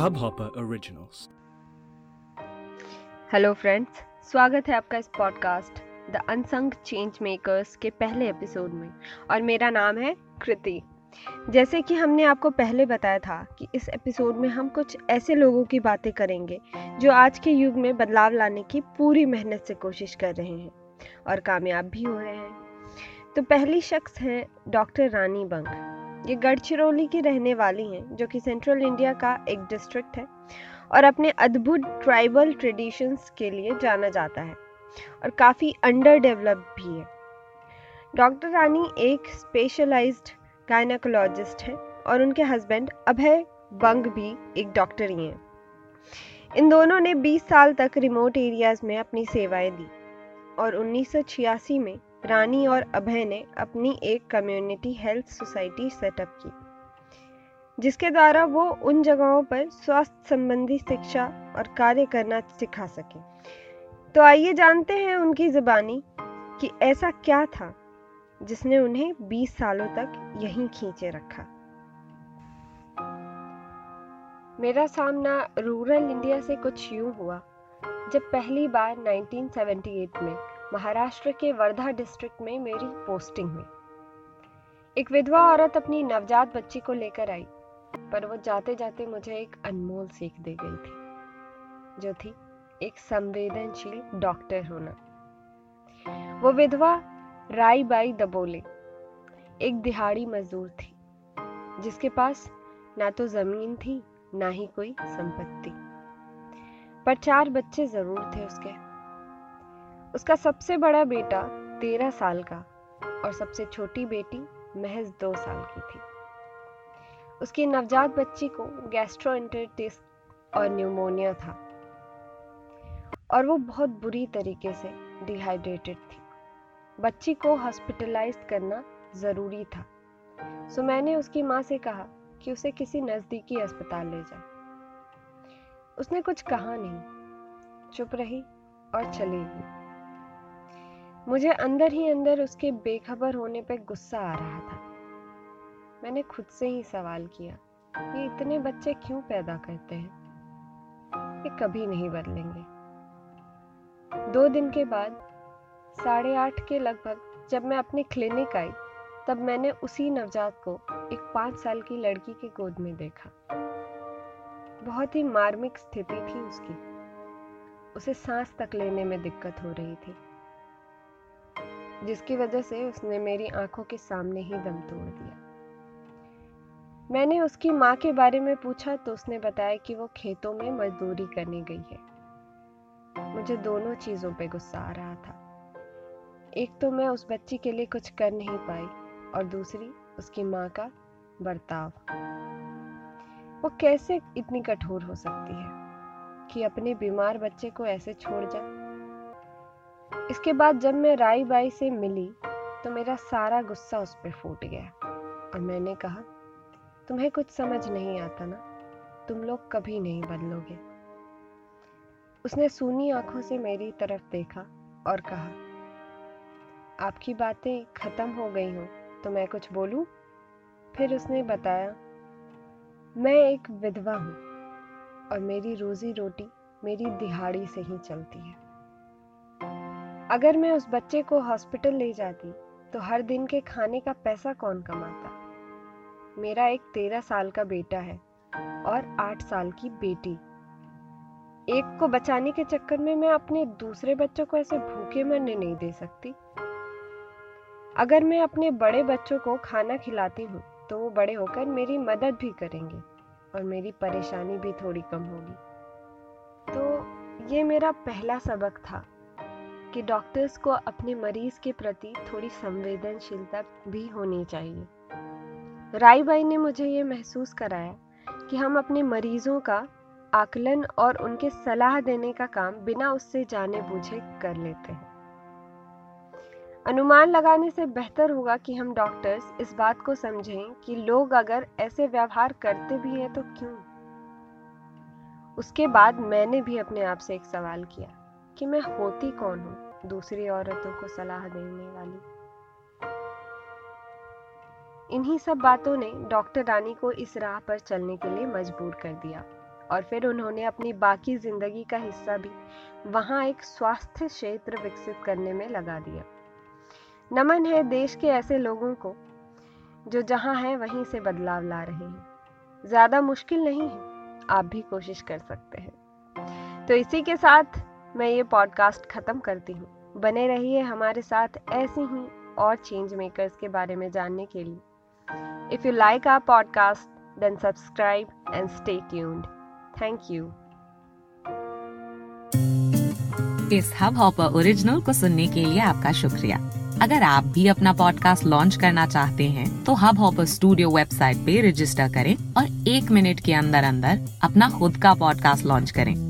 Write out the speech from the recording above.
Hubhopper Originals. Hello friends स्वागत है आपका इस podcast The Unsung Change Makers के पहले एपिसोड में। और मेरा नाम है कृति। जैसे कि हमने आपको पहले बताया था कि इस एपिसोड में हम कुछ ऐसे लोगों की बातें करेंगे, जो आज के युग में बदलाव लाने की पूरी मेहनत से कोशिश कर रहे हैं और कामयाब भी हो रहे हैं। तो पहली शख्स है डॉक्टर रानी बंग। ये गढ़चिरौली की रहने वाली हैं, जो कि सेंट्रल इंडिया का एक डिस्ट्रिक्ट है और अपने अद्भुत ट्राइबल ट्रेडिशंस के लिए जाना जाता है और काफ़ी अंडर डेवलप भी है। डॉक्टर रानी एक स्पेशलाइज्ड गायनाकोलॉजिस्ट है और उनके हस्बैंड अभय बंग भी एक डॉक्टर ही हैं। इन दोनों ने 20 साल तक रिमोट एरियाज़ में अपनी सेवाएँ दी और 1986 में रानी और अभय ने अपनी एक कम्युनिटी हेल्थ सोसाइटी सेटअप की, जिसके द्वारा वो उन जगहों पर स्वास्थ्य संबंधी शिक्षा और कार्य करना सिखा सके। तो आइए जानते हैं उनकी जुबानी कि ऐसा क्या था, जिसने उन्हें 20 सालों तक यहीं खींचे रखा। मेरा सामना रूरल इंडिया से कुछ यूँ हुआ, जब पहली बार 1978 में महाराष्ट्र के वर्धा डिस्ट्रिक्ट में मेरी पोस्टिंग हुई। एक विधवा औरत अपनी नवजात बच्ची को लेकर आई, पर वो जाते जाते मुझे एक अनमोल सीख दे गई थी, जो थी एक संवेदनशील डॉक्टर होना। वो विधवा राई बाई दबोले, एक दिहाड़ी मजदूर थी, जिसके पास ना तो ज़मीन थी, ना ही कोई संपत्ति। पर चार बच्चे ज़रूर थे उसके। उसका सबसे बड़ा बेटा तेरह साल का और सबसे छोटी बेटी महज दो साल की थी। उसकी नवजात बच्ची को गैस्ट्रोएंटेरिटिस और न्यूमोनिया था और वो बहुत बुरी तरीके से डिहाइड्रेटेड थी। बच्ची को हॉस्पिटलाइज करना ज़रूरी था। सो मैंने उसकी माँ से कहा कि उसे किसी नज़दीकी अस्पताल ले जाए। उसने कुछ कहा नहीं, चुप रही और चली गई। मुझे अंदर ही अंदर उसके बेखबर होने पर गुस्सा आ रहा था। मैंने खुद से ही सवाल किया, ये इतने बच्चे क्यों पैदा करते हैं? ये कभी नहीं बदलेंगे। दो दिन के बाद, साढ़े आठ के लगभग, जब मैं अपनी क्लिनिक आई, तब मैंने उसी नवजात को एक पाँच साल की लड़की के गोद में देखा। बहुत ही मार्मिक स्थिति थी उसकी। उसे सांस तक लेने में दिक्कत हो रही थी। जिसकी वजह से उसने मेरी आँखों के सामने ही दम तोड़ दिया। मैंने उसकी माँ के बारे में पूछा तो उसने बताया कि वो खेतों में मजदूरी करने गई है। मुझे दोनों चीज़ों पे गुस्सा आ रहा था। एक तो मैं उस बच्ची के लिए कुछ कर नहीं पाई और दूसरी, उसकी माँ का बर्ताव। वो कैसे इतनी कठोर हो सकती है कि अपने बीमार बच्चे को ऐसे छोड़ जाए? इसके बाद जब मैं राई बाई से मिली तो मेरा सारा गुस्सा उस पर फूट गया। और मैंने कहा, तुम्हें कुछ समझ नहीं आता ना? तुम लोग कभी नहीं बदलोगे। उसने सूनी आँखों से मेरी तरफ़ देखा और कहा, आपकी बातें खत्म हो गई हो तो मैं कुछ बोलूँ? फिर उसने बताया, मैं एक विधवा हूँ और मेरी रोजी रोटी मेरी दिहाड़ी से ही चलती है। अगर मैं उस बच्चे को हॉस्पिटल ले जाती तो हर दिन के खाने का पैसा कौन कमाता? मेरा एक तेरह साल का बेटा है और आठ साल की बेटी। एक को बचाने के चक्कर में मैं अपने दूसरे बच्चों को ऐसे भूखे मरने नहीं दे सकती। अगर मैं अपने बड़े बच्चों को खाना खिलाती हूँ तो वो बड़े होकर मेरी मदद भी करेंगे और मेरी परेशानी भी थोड़ी कम होगी। तो ये मेरा पहला सबक था। कि डॉक्टर्स को अपने मरीज़ के प्रति थोड़ी संवेदनशीलता भी होनी चाहिए। राई बाई ने मुझे ये महसूस कराया कि हम अपने मरीजों का आकलन और उनके सलाह देने का काम बिना उससे जाने बूझे कर लेते हैं। अनुमान लगाने से बेहतर होगा कि हम डॉक्टर्स इस बात को समझें कि लोग अगर ऐसे व्यवहार करते भी हैं तो क्यों? उसके बाद मैंने भी अपने आप से एक सवाल किया। कि मैं होती कौन हूँ? दूसरी औरतों को सलाह देने वाली। इन्हीं सब बातों ने डॉक्टर रानी को इस राह पर चलने के लिए मजबूर कर दिया और फिर उन्होंने अपनी बाकी ज़िंदगी का हिस्सा भी वहाँ एक स्वास्थ्य क्षेत्र विकसित करने में लगा दिया। नमन है देश के ऐसे लोगों को जो जहाँ है वहीं से बदलाव ला रहे हैं। ज़्यादा मुश्किल नहीं है, आप भी कोशिश कर सकते हैं। तो इसी के साथ मैं ये पॉडकास्ट खत्म करती हूँ। बने रहिए हमारे साथ ऐसे ही और चेंज मेकर्स के बारे में जानने के लिए। If you like our podcast then subscribe and stay tuned thank you इस हब हॉपर ओरिजिनल को सुनने के लिए आपका शुक्रिया। अगर आप भी अपना पॉडकास्ट लॉन्च करना चाहते हैं तो हब हॉपर स्टूडियो वेबसाइट पे रजिस्टर करें और एक मिनट के अंदर अंदर अपना खुद का पॉडकास्ट लॉन्च करें।